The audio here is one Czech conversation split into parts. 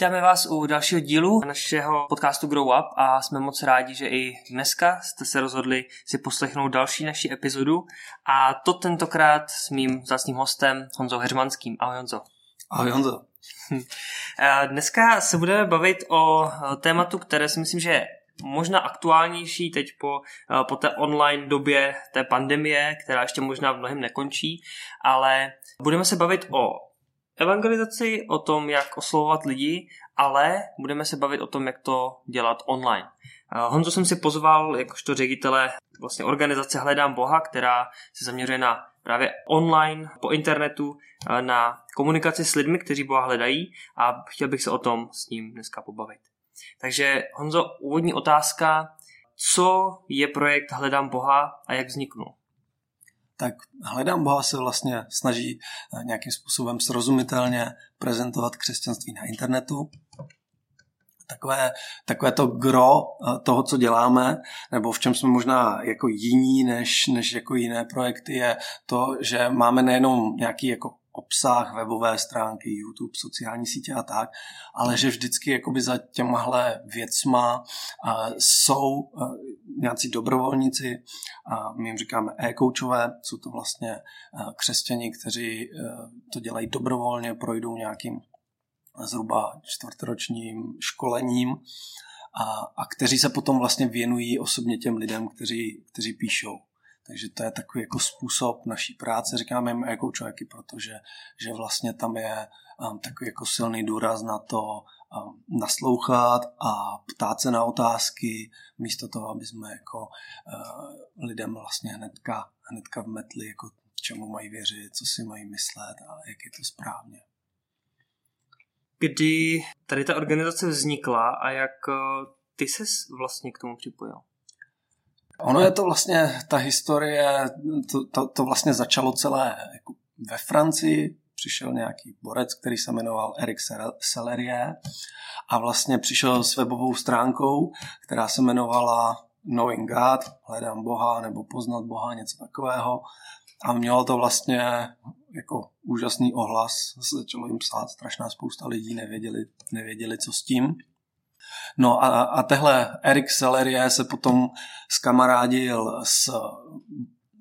Vítáme vás u dalšího dílu našeho podcastu Grow Up a jsme moc rádi, že i dneska jste se rozhodli si poslechnout další naši epizodu a to tentokrát s mým zásným hostem Honzou Heřmanským. Ahoj Honzo. Ahoj Honzo. Dneska se budeme bavit o tématu, které si myslím, že je možná aktuálnější teď po, po té online době té pandemie, která ještě možná v mnohem nekončí, ale budeme se bavit o evangelizaci, o tom, jak oslovovat lidi, ale budeme se bavit o tom, jak to dělat online. Eh, Honzo jsem si pozval jakožto ředitele vlastně organizace Hledám Boha, která se zaměřuje na právě online, po internetu, eh, na komunikaci s lidmi, kteří Boha hledají a chtěl bych se o tom s ním dneska pobavit. Takže Honzo, úvodní otázka, co je projekt Hledám Boha a jak vzniknul? Tak Hledám Boha se vlastně snaží eh, nějakým způsobem srozumitelně prezentovat křesťanství na internetu. Takové, takové to gro eh, toho, co děláme, nebo v čem jsme možná jako jiní než, než jako jiné projekty, je to, že máme nejenom nějaký jako obsah, webové stránky, YouTube, sociální sítě a tak, ale že vždycky jakoby za těmahle věcma jsou nějací dobrovolníci, my jim říkáme e-koučové, jsou to vlastně křesťani, kteří to dělají dobrovolně, projdou nějakým zhruba čtvrtoročním školením a, a kteří se potom vlastně věnují osobně těm lidem, kteří, kteří píšou. Takže to je takový jako způsob naší práce, říkáme jim jako člověky, protože že vlastně tam je um, takový jako silný důraz na to um, naslouchat a ptát se na otázky, místo toho, aby jsme jako uh, lidem vlastně hnedka, hnedka vmetli, jako čemu mají věřit, co si mají myslet a jak je to správně. Kdy tady ta organizace vznikla a jak uh, ty ses vlastně k tomu připojil? Ono je to vlastně, ta historie, to, to, to vlastně začalo celé jako ve Francii, přišel nějaký borec, který se jmenoval Eric Sellerie a vlastně přišel s webovou stránkou, která se jmenovala Knowing God, hledám Boha nebo poznat Boha, něco takového. A mělo to vlastně jako úžasný ohlas, začalo jim psát strašná spousta lidí, nevěděli, nevěděli co s tím. No a, a tehle Erik Sellerie se potom skamarádil s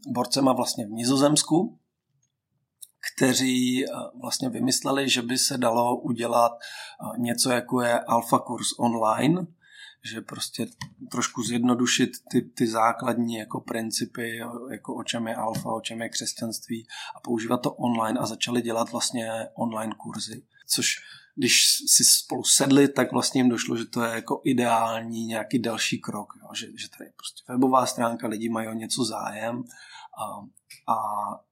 borcema vlastně v Nizozemsku, kteří eh, vlastně vymysleli, že by se dalo udělat eh, něco jako je alfa kurz online, že prostě trošku zjednodušit ty, ty základní jako principy, jako o čem je alfa, o čem je křesťanství a používat to online a začali dělat vlastně online kurzy, což když si spolu sedli, tak vlastně jim došlo, že to je jako ideální nějaký další krok, jo? Že, že tady je prostě webová stránka, lidi mají o něco zájem a, a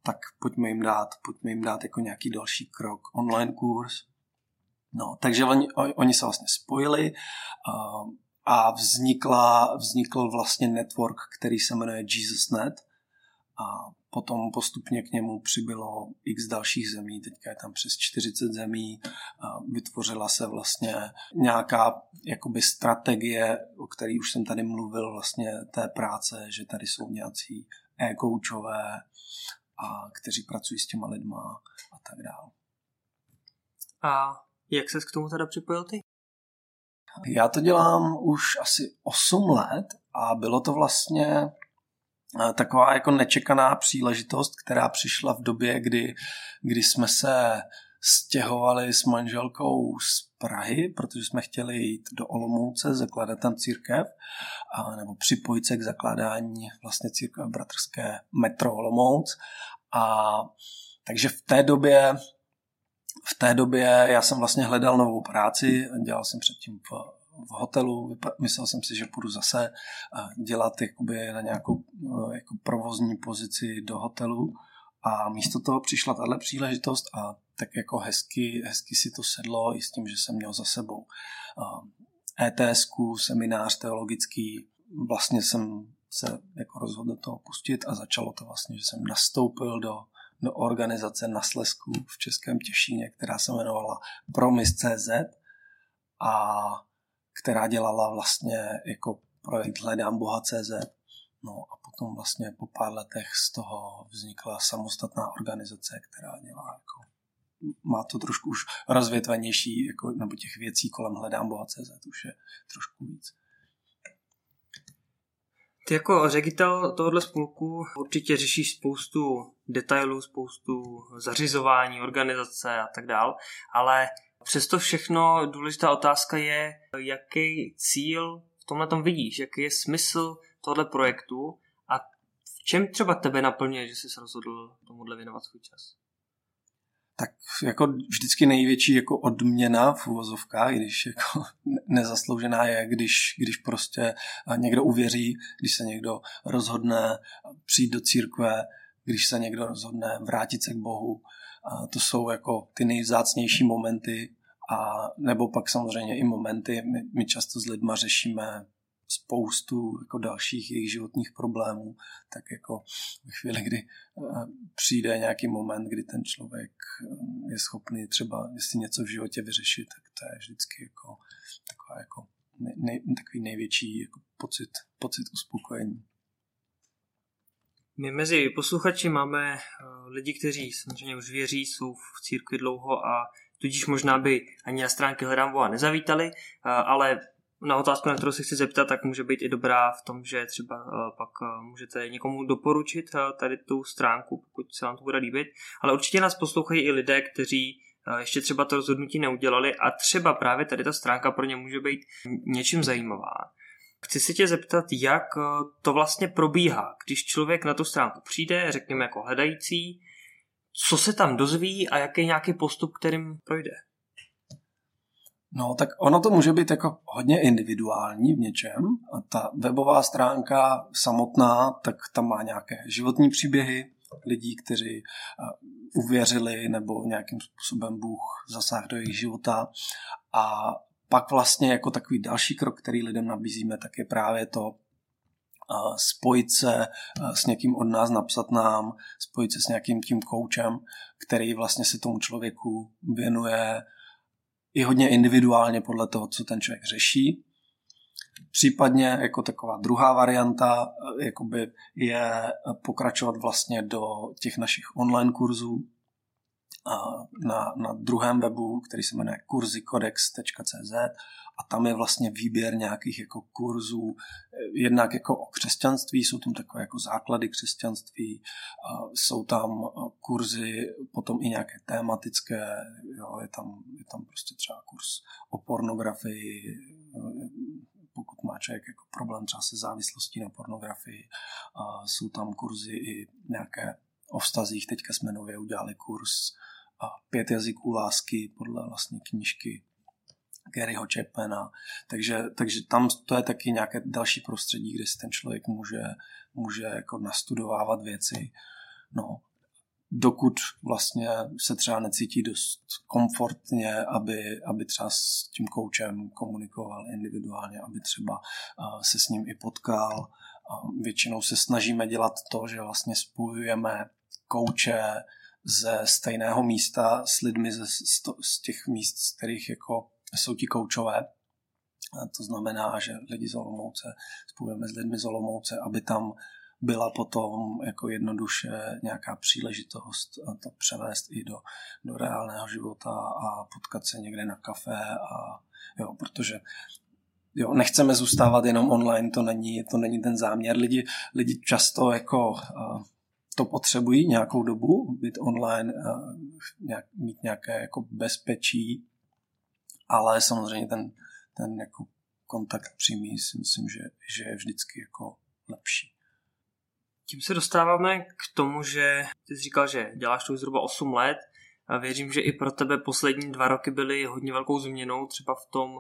tak pojďme jim dát, pojďme jim dát jako nějaký další krok, online kurz. No, takže oni, oni se vlastně spojili a, a vznikla, vznikl vlastně network, který se jmenuje JesusNet a potom postupně k němu přibylo x dalších zemí, teďka je tam přes 40 zemí, vytvořila se vlastně nějaká jakoby strategie, o které už jsem tady mluvil, vlastně té práce, že tady jsou nějací e-koučové, a kteří pracují s těma lidma a tak dále. A jak ses k tomu teda připojil ty? Já to dělám už asi 8 let a bylo to vlastně taková jako nečekaná příležitost, která přišla v době, kdy, kdy jsme se stěhovali s manželkou z Prahy, protože jsme chtěli jít do Olomouce, zakládat tam církev, a, nebo připojit se k zakládání vlastně církev bratrské metro Olomouc. A takže v té době v té době já jsem vlastně hledal novou práci, dělal jsem předtím v v hotelu, myslel jsem si, že půjdu zase dělat jakoby na nějakou eh, jako provozní pozici do hotelu. A místo toho přišla tahle příležitost a tak jako hezky, hezky si to sedlo i s tím, že jsem měl za sebou ETS, e seminář teologický, vlastně jsem se jako rozhodl toho pustit a začalo to vlastně, že jsem nastoupil do, do organizace na Slesku v Českém Těšíně, která se jmenovala Promis.cz a která dělala vlastně jako projekt Hledám Boha CZ. No a potom vlastně po pár letech z toho vznikla samostatná organizace, která dělá jako má to trošku už rozvětvenější, jako, nebo těch věcí kolem hledám Boha.cz už je trošku víc. Ty jako ředitel tohohle spolku určitě řešíš spoustu detailů, spoustu zařizování, organizace a tak dál, ale přesto všechno důležitá otázka je, jaký cíl v tomhle tom vidíš, jaký je smysl tohle projektu a v čem třeba tebe naplňuje, že jsi se rozhodl tomuhle věnovat svůj čas? tak jako vždycky největší jako odměna v uvozovkách, když jako nezasloužená je, když, když prostě někdo uvěří, když se někdo rozhodne přijít do církve, když se někdo rozhodne vrátit se k Bohu. A to jsou jako ty nejvzácnější momenty a nebo pak samozřejmě i momenty, my, my často s lidma řešíme spoustu jako dalších jejich životních problémů, tak jako ve chvíli, kdy eh, přijde nějaký moment, kdy ten člověk eh, je schopný třeba, jestli něco v životě vyřešit, tak to je vždycky jako taková jako nej, takový největší jako pocit, pocit uspokojení. My mezi posluchači máme eh, lidi, kteří samozřejmě už věří, jsou v církvi dlouho a tudíž možná by ani na stránky Hledám Boha nezavítali, ale na otázku, na kterou se chci zeptat, tak může být i dobrá v tom, že třeba uh, pak můžete někomu doporučit tady tu stránku, pokud se vám to bude líbit. Ale určitě nás poslouchají i lidé, kteří ještě třeba to rozhodnutí neudělali a třeba právě tady ta stránka pro ně může být něčím zajímavá. Chci se tě zeptat, jak to vlastně probíhá, když člověk na tu stránku přijde, řekněme jako hledající, co se tam dozví a jaký je nějaký postup, kterým projde. No, tak ono to může být jako hodně individuální v něčem. A ta webová stránka samotná, tak tam má nějaké životní příběhy lidí, kteří uvěřili nebo nějakým způsobem Bůh zasáhl do jejich života. A pak vlastně jako takový další krok, který lidem nabízíme, tak je právě to spojit se s někým od nás, napsat nám, spojit se s nějakým tím koučem, který vlastně se tomu člověku věnuje i hodně individuálně podle toho, co ten člověk řeší. Případně jako taková druhá varianta eh, jakoby je pokračovat vlastně do těch našich online kurzů na, na druhém webu, který se jmenuje kurzikodex.cz a tam je vlastně výběr nějakých jako kurzů, eh, jednak jako o křesťanství, jsou tam takové jako základy křesťanství, jsou tam eh, kurzy, potom i nějaké tematické, jo, je, tam, je tam prostě třeba kurz o pornografii, eh, pokud má člověk jako problém třeba se závislostí na pornografii, jsou tam kurzy i nějaké o vztazích, teďka jsme nově udělali kurz a pět jazyků lásky podle vlastně knížky Garyho Chapmana. Takže, takže tam to je taky nějaké další prostředí, kde si ten člověk může, může jako nastudovávat věci. No, dokud vlastně se třeba necítí dost komfortně, aby, aby třeba s tím koučem komunikoval individuálně, aby třeba se s ním i potkal. Většinou se snažíme dělat to, že vlastně spojujeme kouče ze stejného místa s lidmi ze, z těch míst, z kterých jako jsou ti koučové. To znamená, že lidi z Olomouce spojujeme s lidmi z Olomouce, aby tam byla potom jako jednoduše nějaká příležitost to převést i do, do reálného života a potkat se někde na kafe a jo, protože jo, nechceme zůstávat jenom online, to není, to není ten záměr. Lidi, lidi často jako uh, to potřebují nějakou dobu, být online, uh, nějak, mít nějaké jako bezpečí, ale samozřejmě ten, ten jako kontakt přímý si myslím, že, že je vždycky jako lepší. Tím se dostáváme k tomu, že ty jsi říkal, že děláš to zhruba 8 let a věřím, že i pro tebe poslední dva roky byly hodně velkou změnou třeba v tom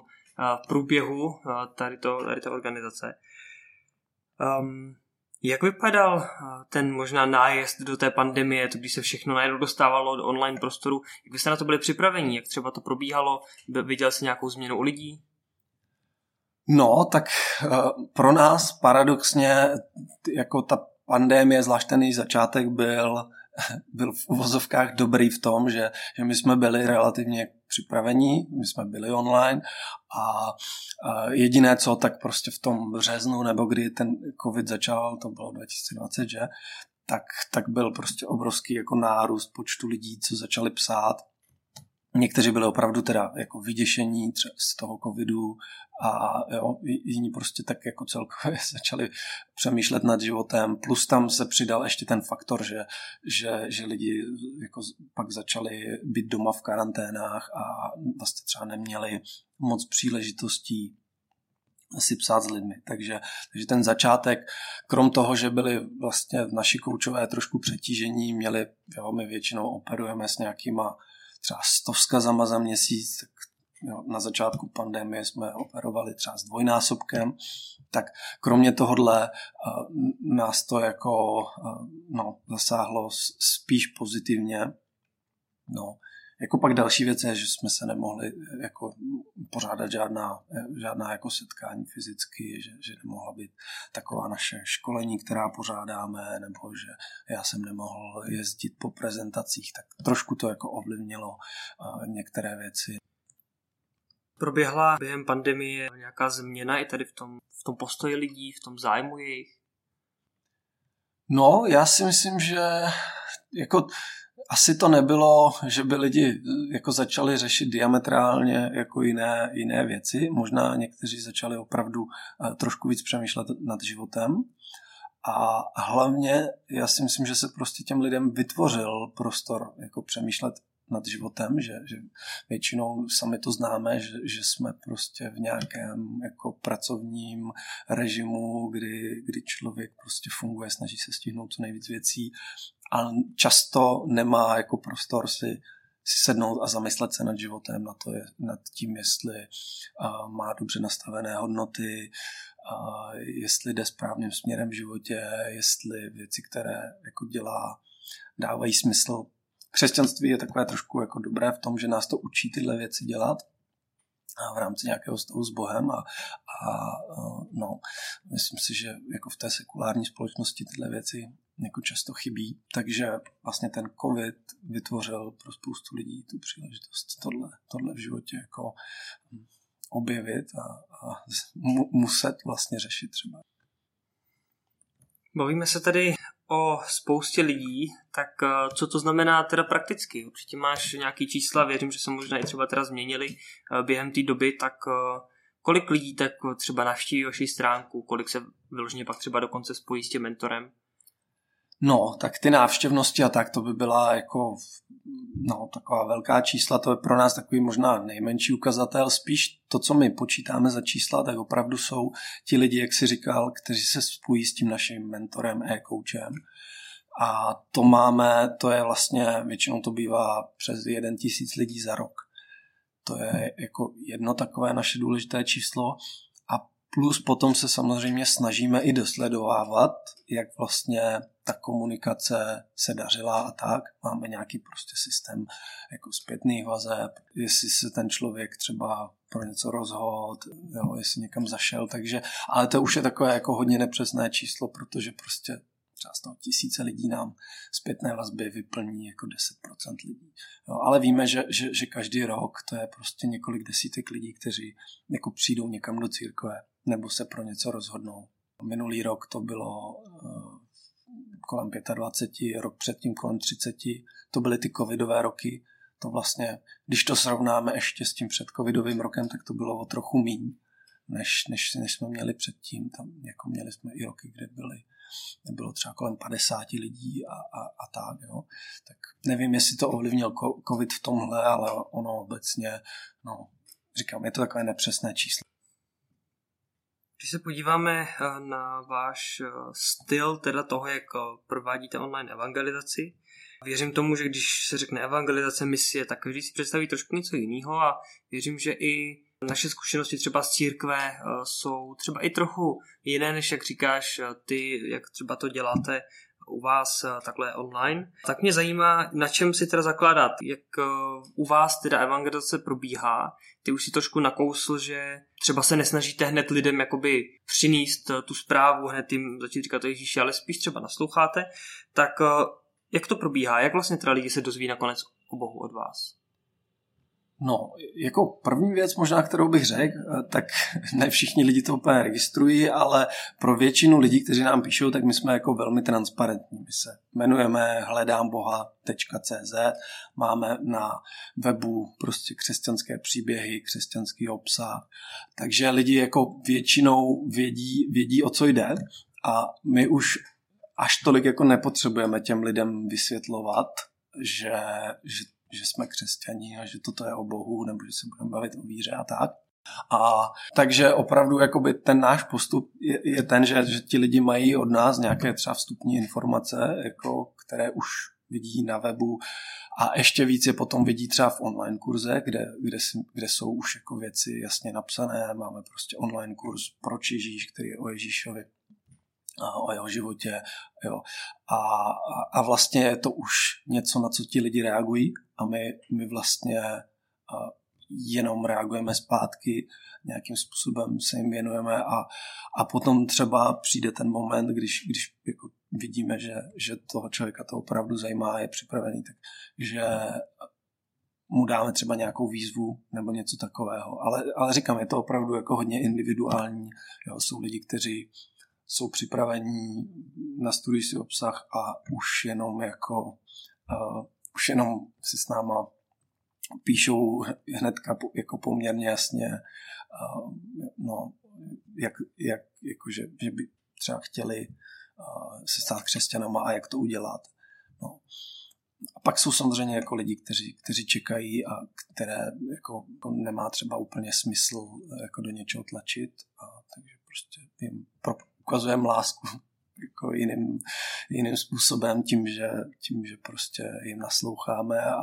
v průběhu tady, to, tady té organizace. Um, jak vypadal ten možná nájezd do té pandemie, to když se všechno najednou dostávalo do online prostoru? Jak byste na to byli připraveni? Jak třeba to probíhalo? Viděl jsi nějakou změnu u lidí? No, tak pro nás paradoxně jako ta pandémie, zvlášť ten její začátek byl, byl v uvozovkách dobrý v tom, že, že my jsme byli relativně připravení, my jsme byli online a, a jediné co, tak prostě v tom březnu nebo kdy ten covid začal, to bylo 2020, že, tak, tak byl prostě obrovský jako nárůst počtu lidí, co začali psát. Někteří byli opravdu teda jako vyděšení z toho covidu a jo, jiní prostě tak jako celkově začali přemýšlet nad životem. Plus tam se přidal ještě ten faktor, že, že, že lidi jako pak začali být doma v karanténách a vlastně třeba neměli moc příležitostí si psát s lidmi. Takže, takže ten začátek, krom toho, že byli vlastně naši koučové trošku přetížení, měli, jo, my většinou operujeme s nějakýma třeba stovskazama za měsíc, tak jo, na začátku pandemie jsme operovali třeba s dvojnásobkem, tak kromě tohohle uh, nás to jako uh, no, zasáhlo spíš pozitivně. No, jako pak další věc je, že jsme se nemohli jako pořádat žádná, žádná jako setkání fyzicky, že, že nemohla být taková naše školení, která pořádáme, nebo že já jsem nemohl jezdit po prezentacích, tak trošku to jako ovlivnilo některé věci. Proběhla během pandemie nějaká změna i tady v tom, v tom postoji lidí, v tom zájmu jejich? No, já si myslím, že jako asi to nebylo, že by lidi jako začali řešit diametrálně jako jiné, jiné věci. Možná někteří začali opravdu eh, trošku víc přemýšlet nad životem. A hlavně já si myslím, že se prostě těm lidem vytvořil prostor jako přemýšlet nad životem, že, že většinou sami to známe, že, že jsme prostě v nějakém jako pracovním režimu, kdy, kdy člověk prostě funguje, snaží se stihnout co nejvíc věcí a často nemá jako prostor si, si sednout a zamyslet se nad životem, na to je, nad tím, jestli uh, má dobře nastavené hodnoty, uh, jestli jde správným směrem v životě, jestli věci, které jako dělá, dávají smysl křesťanství je takové trošku jako dobré v tom, že nás to učí tyhle věci dělat v rámci nějakého stavu s Bohem a, a no, myslím si, že jako v té sekulární společnosti tyhle věci jako často chybí, takže vlastně ten covid vytvořil pro spoustu lidí tu příležitost tohle, tohle v životě jako objevit a, a muset vlastně řešit třeba. Bavíme se tady o spoustě lidí, tak eh, co to znamená teda prakticky? Určitě máš nějaký čísla, věřím, že se možná i třeba teda změnili eh, během té doby, tak eh, kolik lidí tak třeba navštíví vaši stránku, kolik se vyloženě pak třeba dokonce spojí s tím mentorem? No, tak ty návštěvnosti a tak, to by byla jako no, taková velká čísla, to je pro nás takový možná nejmenší ukazatel. Spíš to, co my počítáme za čísla, tak opravdu jsou ti lidi, jak si říkal, kteří se spojí s tím naším mentorem, e-coachem. A to máme, to je vlastně, většinou to bývá přes jeden tisíc lidí za rok. To je jako jedno takové naše důležité číslo. Plus potom se samozřejmě snažíme i dosledovávat, jak vlastně ta komunikace se dařila a tak. Máme nějaký prostě systém jako zpětných vazeb, jestli se ten člověk třeba pro něco rozhod, jo, jestli někam zašel, takže, ale to už je takové jako hodně nepřesné číslo, protože prostě třeba z toho tisíce lidí nám zpětné vazby vyplní jako 10% lidí. Jo, ale víme, že, že, že každý rok to je prostě několik desítek lidí, kteří jako přijdou někam do církve nebo se pro něco rozhodnou. Minulý rok to bylo uh, kolem 25, rok předtím kolem 30. To byly ty covidové roky. To vlastně, když to srovnáme ještě s tím předcovidovým rokem, tak to bylo o trochu míň, než, než, než jsme měli předtím. Tam jako měli jsme i roky, kde byly bylo třeba kolem 50 lidí a, a, a tak. Jo. Tak nevím, jestli to ovlivnil COVID v tomhle, ale ono obecně, no, říkám, je to takové nepřesné číslo. Když se podíváme eh, na váš eh, styl, teda toho, jak eh, provádíte online evangelizaci, věřím tomu, že když se řekne evangelizace, misie, tak každý si představí trošku něco jiného a věřím, že i naše zkušenosti třeba z církve jsou třeba i trochu jiné, než jak říkáš ty, jak třeba to děláte u vás takhle online. Tak mě zajímá, na čem si teda zakládat, jak u vás teda evangelizace probíhá, ty už si trošku nakousl, že třeba se nesnažíte hned lidem jakoby přinést tu zprávu, hned jim začít říkat to Ježíši, ale spíš třeba nasloucháte, tak eh, jak to probíhá? Jak vlastně teda lidi se dozví nakonec o Bohu od vás? No, jako první věc možná, kterou bych řekl, tak ne všichni lidi to úplně registrují, ale pro většinu lidí, kteří nám píšou, tak my jsme jako velmi transparentní. My se jmenujeme hledámboha.cz, máme na webu prostě křesťanské příběhy, křesťanský obsah, takže lidi jako většinou vědí, vědí o co jde a my už až tolik jako nepotřebujeme těm lidem vysvětlovat, že, že že jsme křesťaní a že toto je o Bohu, nebo že se budeme bavit o víře a tak. A takže opravdu jakoby ten náš postup je, je ten, že, že ti lidi mají od nás nějaké třeba vstupní informace, jako, které už vidí na webu a ještě víc je potom vidí třeba v online kurze, kde, kde, kde jsou už jako věci jasně napsané. Máme prostě online kurz pro Ježíš, který je o Ježíšovi o jeho životě. Jo. A, a vlastně je to už něco, na co ti lidi reagují a my, my vlastně jenom reagujeme zpátky, nějakým způsobem se jim věnujeme a, a potom třeba přijde ten moment, když, když jako vidíme, že, že toho člověka to opravdu zajímá, je připravený, tak že mu dáme třeba nějakou výzvu nebo něco takového. Ale, ale říkám, je to opravdu jako hodně individuální. Jo, jsou lidi, kteří jsou připravení, nastudují si obsah a už jenom jako uh, už jenom si s náma píšou hnedka jako poměrně jasně, uh, no, jak, jak, jako že, že by třeba chtěli uh, se stát křesťanama a jak to udělat. No. A pak jsou samozřejmě jako lidi, kteří, kteří čekají a které jako, jako nemá třeba úplně smysl jako do něčeho tlačit, a takže prostě jim pro, ukazujeme lásku jako jiným, jiným způsobem tím že, tím, že prostě jim nasloucháme a,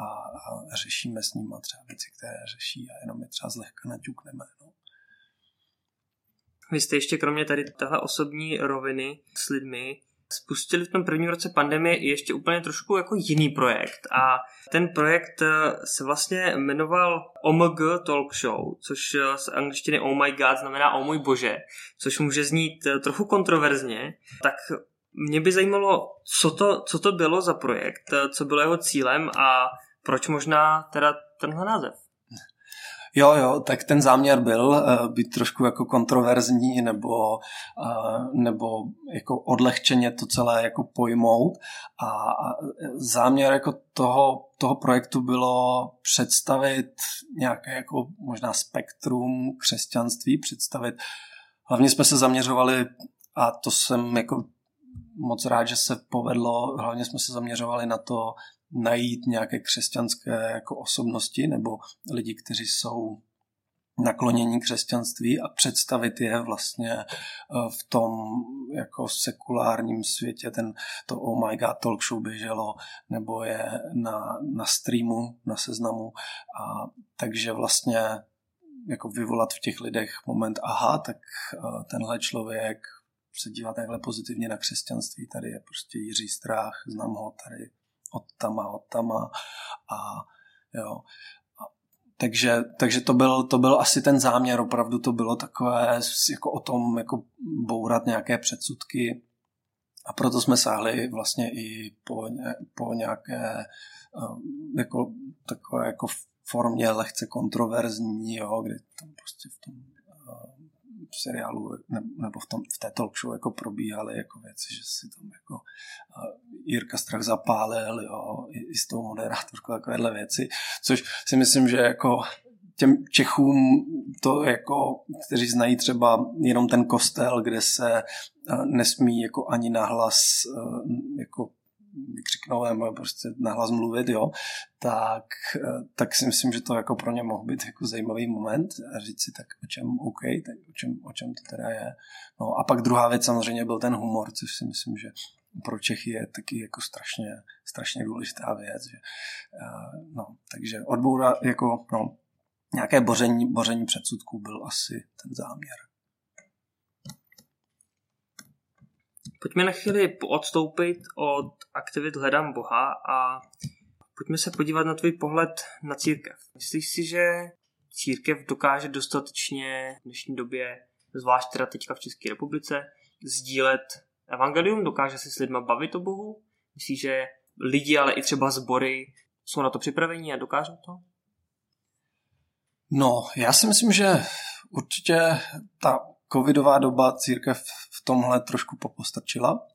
a řešíme s nimi třeba věci, které řeší a jenom je třeba zlehka naťukneme. No. Vy jste ještě kromě tady tahle osobní roviny s lidmi spustili v tom prvním roce pandemie i ještě úplně trošku jako jiný projekt a ten projekt eh, se vlastně jmenoval OMG Talk Show, což eh, z angličtiny Oh my God znamená Oh můj bože, což může znít eh, trochu kontroverzně, tak mě by zajímalo, co to, co to bylo za projekt, co bylo jeho cílem a proč možná teda tenhle název. Jo, jo, tak ten záměr byl uh, být trošku jako kontroverzní nebo, uh, nebo jako odlehčeně to celé jako pojmout. A, a záměr jako toho, toho projektu bylo představit nějaké jako možná spektrum křesťanství, představit, hlavně jsme se zaměřovali a to jsem jako moc rád, že se povedlo, hlavně jsme se zaměřovali na to, najít nějaké křesťanské jako osobnosti nebo lidi, kteří jsou naklonění křesťanství a představit je vlastně eh, v tom jako sekulárním světě. Ten, to Oh My God Talk Show běželo, nebo je na, na streamu, na seznamu. A, takže vlastně jako vyvolat v těch lidech moment, aha, tak eh, tenhle člověk se dívá takhle pozitivně na křesťanství, tady je prostě Jiří Strach, znám ho tady od tama, od tama a jo. Takže, takže to, byl, to byl asi ten záměr, opravdu to bylo takové jako o tom jako bourat nějaké předsudky. A proto jsme sáhli vlastně i po, po nějaké um, jako, takové jako formě lehce kontroverzní, jo, kdy tam prostě v tom v seriálu nebo v, tom, v té talk show jako probíhaly jako věci, že si tam jako Jirka Strach zapálil, jo, i, i s tou moderátorkou takovéhle věci, což si myslím, že jako těm Čechům to jako, kteří znají třeba jenom ten kostel, kde se nesmí jako ani nahlas jako vykřiknout nebo prostě nahlas mluvit, jo, tak, eh, tak si myslím, že to jako pro ně mohl být jako zajímavý moment a říct si tak o čem OK, tak o čem, o čem to teda je. No a pak druhá věc samozřejmě byl ten humor, což si myslím, že pro Čechy je taky jako strašně, strašně důležitá věc. Že, eh, no, takže odboura jako no, nějaké boření, boření předsudků byl asi ten záměr. Pojďme na chvíli odstoupit od aktivit Hledám Boha a pojďme se podívat na tvůj pohled na církev. Myslíš si, že církev dokáže dostatečně v dnešní době, zvlášť teda teďka v České republice, sdílet evangelium, dokáže se s lidma bavit o Bohu? Myslíš, že lidi, ale i třeba sbory jsou na to připraveni a dokážou to? No, já si myslím, že určitě ta covidová doba církev tomhle trošku popostrčila,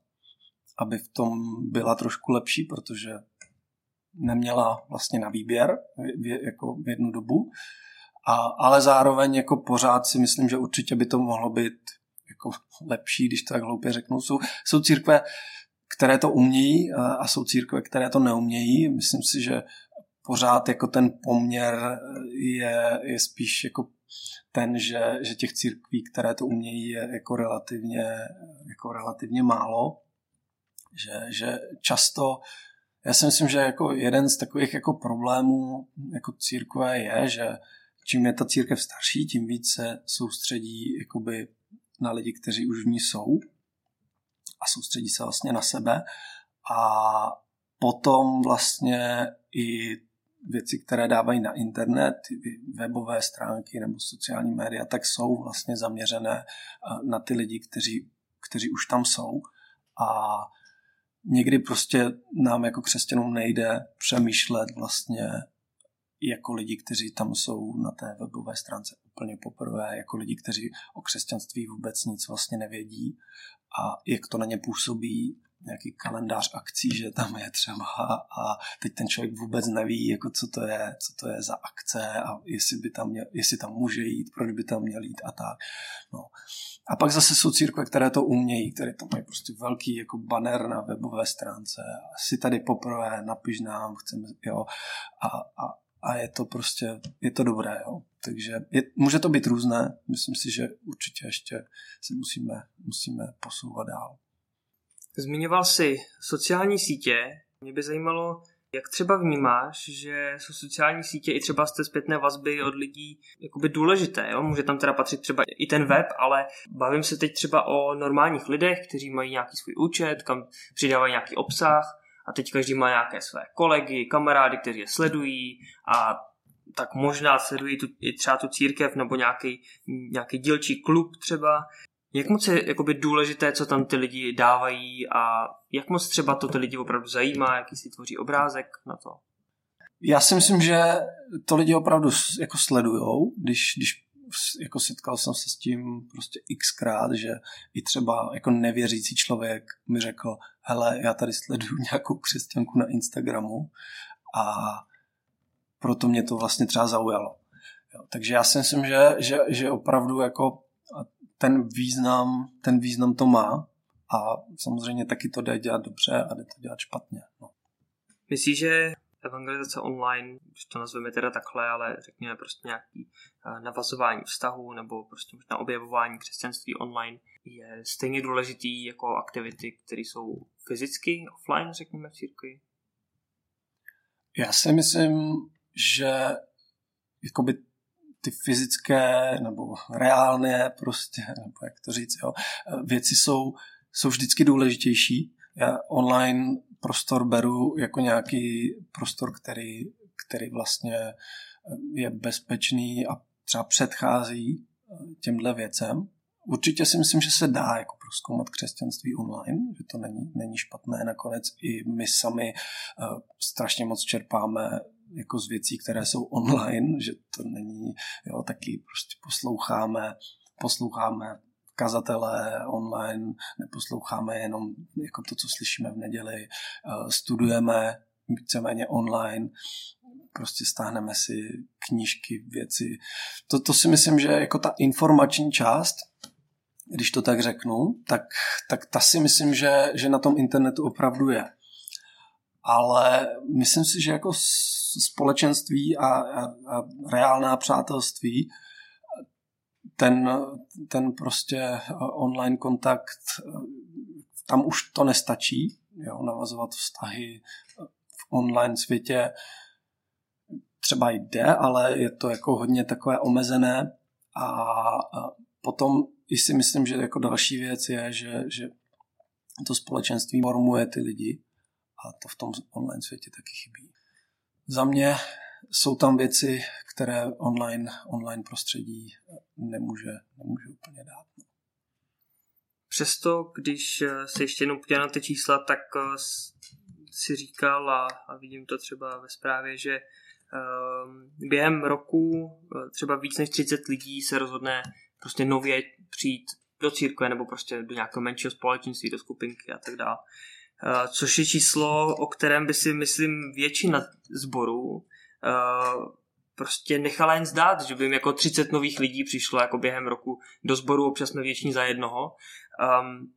aby v tom byla trošku lepší, protože neměla vlastně na výběr v, jako v jednu dobu. A, ale zároveň jako pořád si myslím, že určitě by to mohlo být jako lepší, když to tak hloupě řeknu. Jsou, jsou církve, které to umějí a, a jsou církve, které to neumějí. Myslím si, že pořád jako ten poměr je, je spíš jako ten, že, že těch církví, které to umějí, je jako relativně, jako relativně málo. Že, že často, já si myslím, že jako jeden z takových jako problémů jako církve je, že čím je ta církev starší, tím víc se soustředí jakoby na lidi, kteří už v ní jsou a soustředí se vlastně na sebe a potom vlastně i věci, které dávají na internet, webové stránky nebo sociální média, tak jsou vlastně zaměřené eh, na ty lidi, kteří, kteří už tam jsou. A někdy prostě nám jako křesťanům nejde přemýšlet vlastně jako lidi, kteří tam jsou na té webové stránce úplně poprvé, jako lidi, kteří o křesťanství vůbec nic vlastně nevědí a jak to na ně působí nějaký kalendář akcí, že tam je třeba a teď ten člověk vůbec neví, jako co to je, co to je za akce a jestli, by tam měl, jestli tam může jít, proč by tam měl jít a tak. No. A pak zase jsou církve, které to umějí, které tam mají prostě velký jako banner na webové stránce. Si tady poprvé, napiš nám, chceme, jo. A, a, a je to prostě, je to dobré, jo. Takže je, může to být různé, myslím si, že určitě ještě se musíme, musíme posouvat dál. Zmiňoval jsi sociální sítě. Mě by zajímalo, jak třeba vnímáš, že jsou sociální sítě i třeba z té zpětné vazby od lidí jakoby důležité, jo? Může tam teda patřit třeba i ten web, ale bavím se teď třeba o normálních lidech, kteří mají nějaký svůj účet, kam přidávají nějaký obsah a teď každý má nějaké své kolegy, kamarády, kteří je sledují a tak možná sledují tu, i třeba tu církev nebo nějaký, nějaký dílčí klub třeba. Jak moc je jakoby důležité, co tam ty lidi dávají a jak moc třeba to ty lidi opravdu zajímá, jaký si tvoří obrázek na to? Já si myslím, že to lidi opravdu jako sledujou, když, když jako setkal jsem se s tím prostě xkrát, že i třeba jako nevěřící člověk mi řekl, hele, já tady sleduju nějakou křesťanku na Instagramu a proto mě to vlastně třeba zaujalo. Jo, takže já si myslím, že, že, že opravdu jako ten význam, ten význam to má a samozřejmě taky to jde dělat dobře a jde to dělat špatně. No. Myslíš, že evangelizace online, když to nazveme teda takhle, ale řekněme prostě nějaký eh, navazování vztahu nebo prostě možná objevování křesťanství online je stejně důležitý jako aktivity, které jsou fyzicky offline, řekněme v církvi? Já si myslím, že jakoby ty fyzické nebo reálné prostě, nebo jak to říct, jo, věci jsou, jsou vždycky důležitější. Já online prostor beru jako nějaký prostor, který, který vlastně je bezpečný a třeba předchází těmhle věcem. Určitě si myslím, že se dá jako proskoumat křesťanství online, že to není, není špatné. Nakonec i my sami uh, strašně moc čerpáme jako z věcí, které jsou online, že to není, jo, taky prostě posloucháme, posloucháme kazatele online, neposloucháme jenom jako to, co slyšíme v neděli, eh, studujeme víceméně online, prostě stáhneme si knížky, věci. To, to si myslím, že jako ta informační část, když to tak řeknu, tak, tak ta si myslím, že, že na tom internetu opravdu je. Ale myslím si, že jako společenství a, a, a reálná přátelství ten, ten prostě online kontakt, tam už to nestačí, jo, navazovat vztahy v online světě. Třeba jde, ale je to jako hodně takové omezené. A potom i si myslím, že jako další věc je, že, že to společenství formuje ty lidi a to v tom online světě taky chybí. Za mě jsou tam věci, které online, online prostředí nemůže, nemůže úplně dát. Přesto, když se ještě podívám na ty čísla, tak eh, si říkal a, a vidím to třeba ve zprávě, že ehm, během roku eh, třeba víc než 30 lidí se rozhodne prostě nově přijít do církve nebo prostě do nějakého menšího společenství, do skupinky a tak dále. Eh, což je číslo, o kterém by si, myslím, většina zborů prostě nechala jen zdát, že by jim jako 30 nových lidí přišlo jako během roku do sboru, občas jsme většiní za jednoho. Um,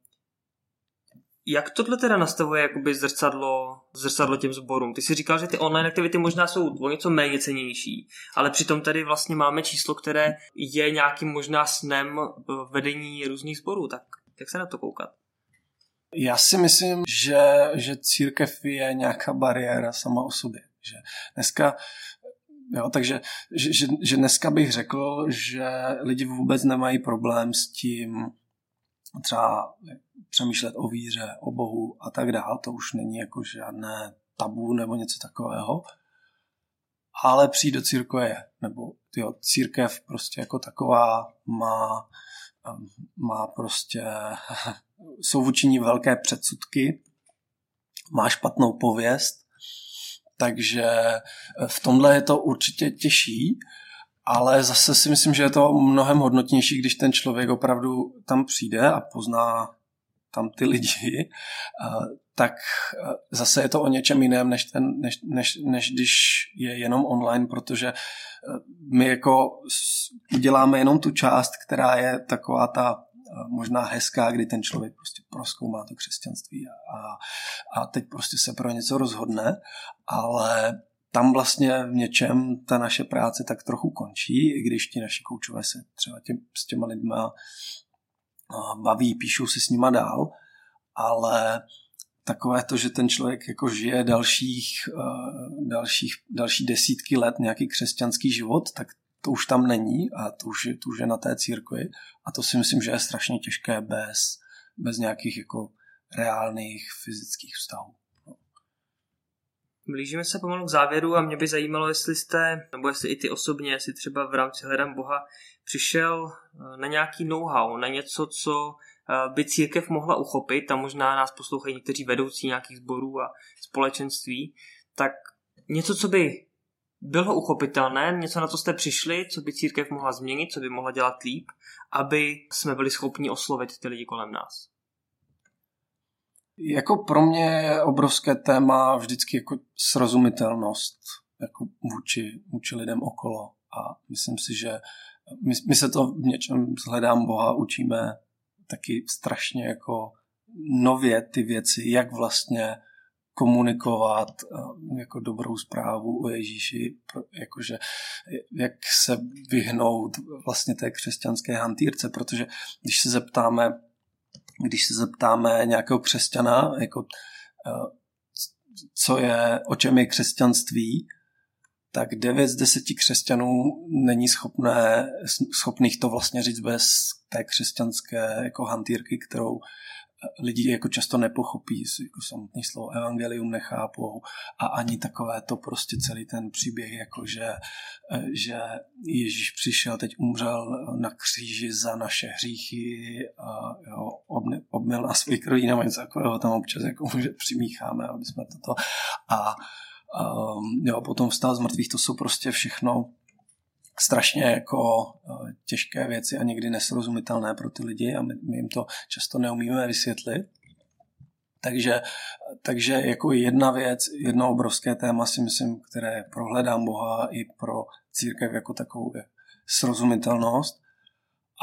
jak tohle teda nastavuje jakoby zrcadlo, zrcadlo těm sborům? Ty si říkal, že ty online aktivity možná jsou o něco méně cenější, ale přitom tady vlastně máme číslo, které je nějakým možná snem vedení různých sborů. Tak jak se na to koukat? Já si myslím, že, že církev je nějaká bariéra sama o sobě. Že dneska Jo, takže že, že, dneska bych řekl, že lidi vůbec nemají problém s tím třeba přemýšlet o víře, o Bohu a tak dále. To už není jako žádné tabu nebo něco takového. Ale přijít do církve je. Nebo jo, církev prostě jako taková má, má prostě, jsou vůči ní velké předsudky, má špatnou pověst takže eh, v tomhle je to určitě těžší, ale zase si myslím, že je to mnohem hodnotnější, když ten člověk opravdu tam přijde a pozná tam ty lidi, tak zase je to o něčem jiném, než, ten, než, než, než když je jenom online, protože my jako uděláme jenom tu část, která je taková ta možná hezká, kdy ten člověk prostě proskoumá to křesťanství a, a teď prostě se pro něco rozhodne, ale tam vlastně v něčem ta naše práce tak trochu končí, i když ti naši koučové se třeba tě, s těma lidma baví, píšou si s nima dál, ale takové to, že ten člověk jako žije dalších, dalších, další desítky let nějaký křesťanský život, tak to už tam není a to už, to už je na té církvi a to si myslím, že je strašně těžké bez, bez nějakých jako reálných fyzických vztahů. Blížíme se pomalu k závěru a mě by zajímalo, jestli jste, nebo jestli i ty osobně, jestli třeba v rámci Hledám Boha přišel eh, na nějaký know-how, na něco, co eh, by církev mohla uchopit a možná nás poslouchají někteří vedoucí nějakých sborů a společenství, tak něco, co by bylo uchopitelné, něco na to jste přišli, co by církev mohla změnit, co by mohla dělat líp, aby jsme byli schopni oslovit ty lidi kolem nás? Jako pro mě je obrovské téma vždycky jako srozumitelnost jako vůči, vůči lidem okolo. A myslím si, že my, my se to v něčem zhledám Boha učíme taky strašně jako nově ty věci, jak vlastně komunikovat eh, jako dobrou zprávu o Ježíši, jakože jak se vyhnout vlastně té křesťanské hantýrce, protože když se zeptáme, když se zeptáme nějakého křesťana, jako eh, co je, o čem je křesťanství, tak 9 z 10 křesťanů není schopné, schopných to vlastně říct bez té křesťanské jako hantýrky, kterou lidi jako často nepochopí, jako samotný slovo evangelium nechápou a ani takové to prostě celý ten příběh, jako že, že Ježíš přišel, teď umřel na kříži za naše hříchy a jo, obmil na svůj krví nebo něco takového tam občas jako že přimícháme, aby jsme toto a um, jo, potom vstál z mrtvých, to jsou prostě všechno strašně jako eh, těžké věci a někdy nesrozumitelné pro ty lidi a my, jim to často neumíme vysvětlit. Takže, takže jako jedna věc, jedno obrovské téma si myslím, které prohledám Boha i pro církev jako takovou je srozumitelnost.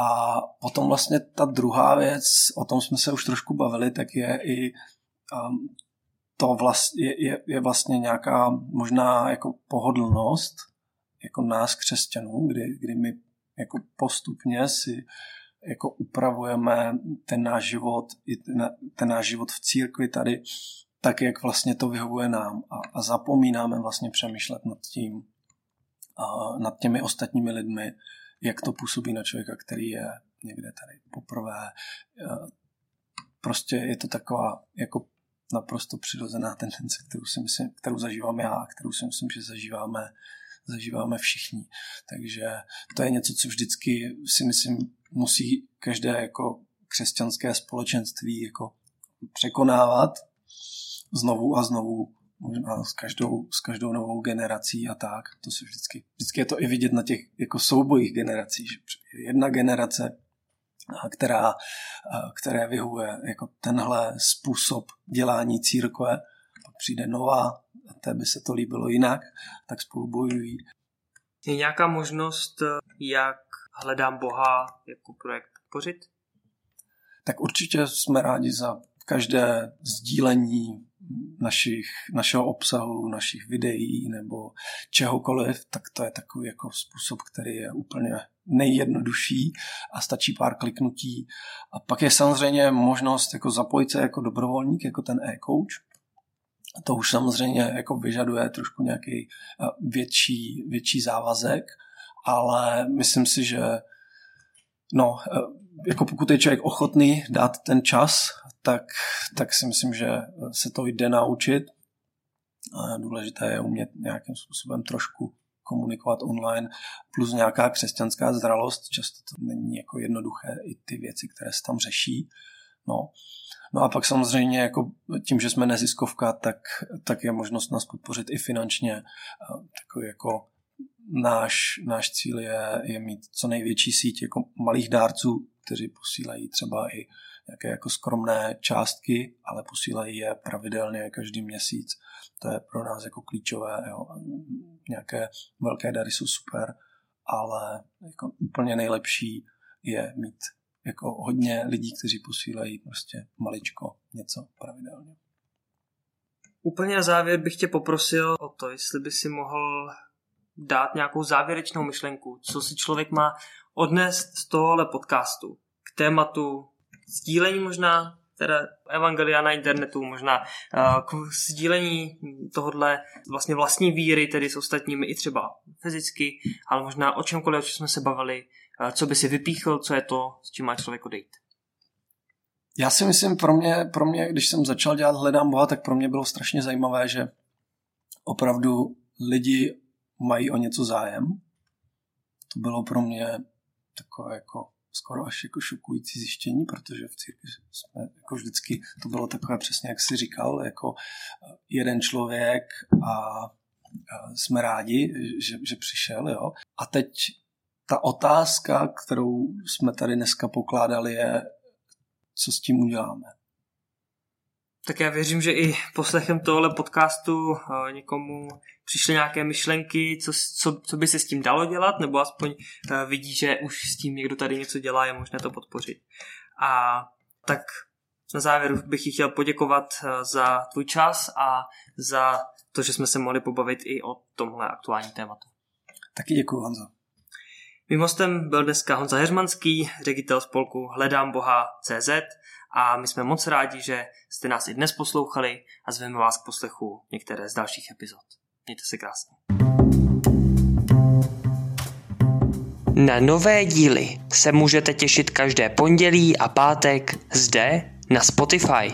A potom vlastně ta druhá věc, o tom jsme se už trošku bavili, tak je i um, to vlast, je, je, je vlastně nějaká možná jako pohodlnost, jako nás křesťanů, kdy, kdy my jako postupně si jako upravujeme ten náš život, i ten, ten náš život v církvi tady, tak, jak vlastně to vyhovuje nám a, a zapomínáme vlastně přemýšlet nad tím, a nad těmi ostatními lidmi, jak to působí na člověka, který je někde tady poprvé. Prostě je to taková jako naprosto přirozená tendence, kterou, si myslím, kterou zažívám já a kterou si myslím, že zažíváme zažíváme všichni. Takže to je něco, co vždycky si myslím musí každé jako křesťanské společenství jako překonávat znovu a znovu možná s každou, s každou novou generací a tak. To se vždycky, vždycky je to i vidět na těch jako soubojích generací, že jedna generace, která, které vyhuje jako tenhle způsob dělání církve, přijde nová, a té by se to líbilo jinak, tak spolu bojují. Je nějaká možnost, jak hledám Boha jako projekt podpořit? Tak určitě jsme rádi za každé sdílení našich, našeho obsahu, našich videí nebo čehokoliv, tak to je takový jako způsob, který je úplně nejjednodušší a stačí pár kliknutí. A pak je samozřejmě možnost jako zapojit se jako dobrovolník, jako ten e-coach. To už samozřejmě jako vyžaduje trošku nějaký eh, větší, větší závazek, ale myslím si, že no, eh, jako pokud je člověk ochotný dát ten čas, tak, tak si myslím, že se to jde naučit. A důležité je umět nějakým způsobem trošku komunikovat online, plus nějaká křesťanská zralost. Často to není jako jednoduché i ty věci, které se tam řeší. No. No a pak samozřejmě jako tím, že jsme neziskovka, tak, tak je možnost nás podpořit i finančně. Takový jako náš, náš cíl je, je mít co největší síť jako malých dárců, kteří posílají třeba i nějaké jako skromné částky, ale posílají je pravidelně každý měsíc. To je pro nás jako klíčové. Jo. Nějaké velké dary jsou super, ale jako úplně nejlepší je mít jako hodně lidí, kteří posílají prostě maličko něco pravidelně. Úplně na závěr bych tě poprosil o to, jestli by si mohl dát nějakou závěrečnou myšlenku, co si člověk má odnést z tohohle podcastu k tématu sdílení možná teda evangelia na internetu, možná uh, k sdílení tohodle vlastně vlastní víry, tedy s ostatními i třeba fyzicky, ale možná o čemkoliv, o čem jsme se bavili, co by si vypíchl, co je to, s čím má člověk odejít. Já si myslím, pro mě, pro mě, když jsem začal dělat Hledám Boha, tak pro mě bylo strašně zajímavé, že opravdu lidi mají o něco zájem. To bylo pro mě takové jako skoro až jako šokující zjištění, protože v církvi jsme jako vždycky, to bylo takové přesně, jak jsi říkal, jako eh, jeden člověk a jsme rádi, že, že přišel, jo. A teď ta otázka, kterou jsme tady dneska pokládali, je, co s tím uděláme. Tak já věřím, že i poslechem tohle podcastu uh, někomu přišly nějaké myšlenky, co, co, co by se s tím dalo dělat, nebo aspoň uh, vidí, že už s tím někdo tady něco dělá, je možné to podpořit. A tak na závěr bych ti chtěl poděkovat uh, za tvůj čas a za to, že jsme se mohli pobavit i o tomhle aktuální tématu. Taky děkuji, Honzo. Mým hostem byl dneska Honza Heřmanský, ředitel spolku Hledám Boha CZ a my jsme moc rádi, že jste nás i dnes poslouchali a zveme vás k poslechu některé z dalších epizod. Mějte se krásně. Na nové díly se můžete těšit každé pondělí a pátek zde na Spotify.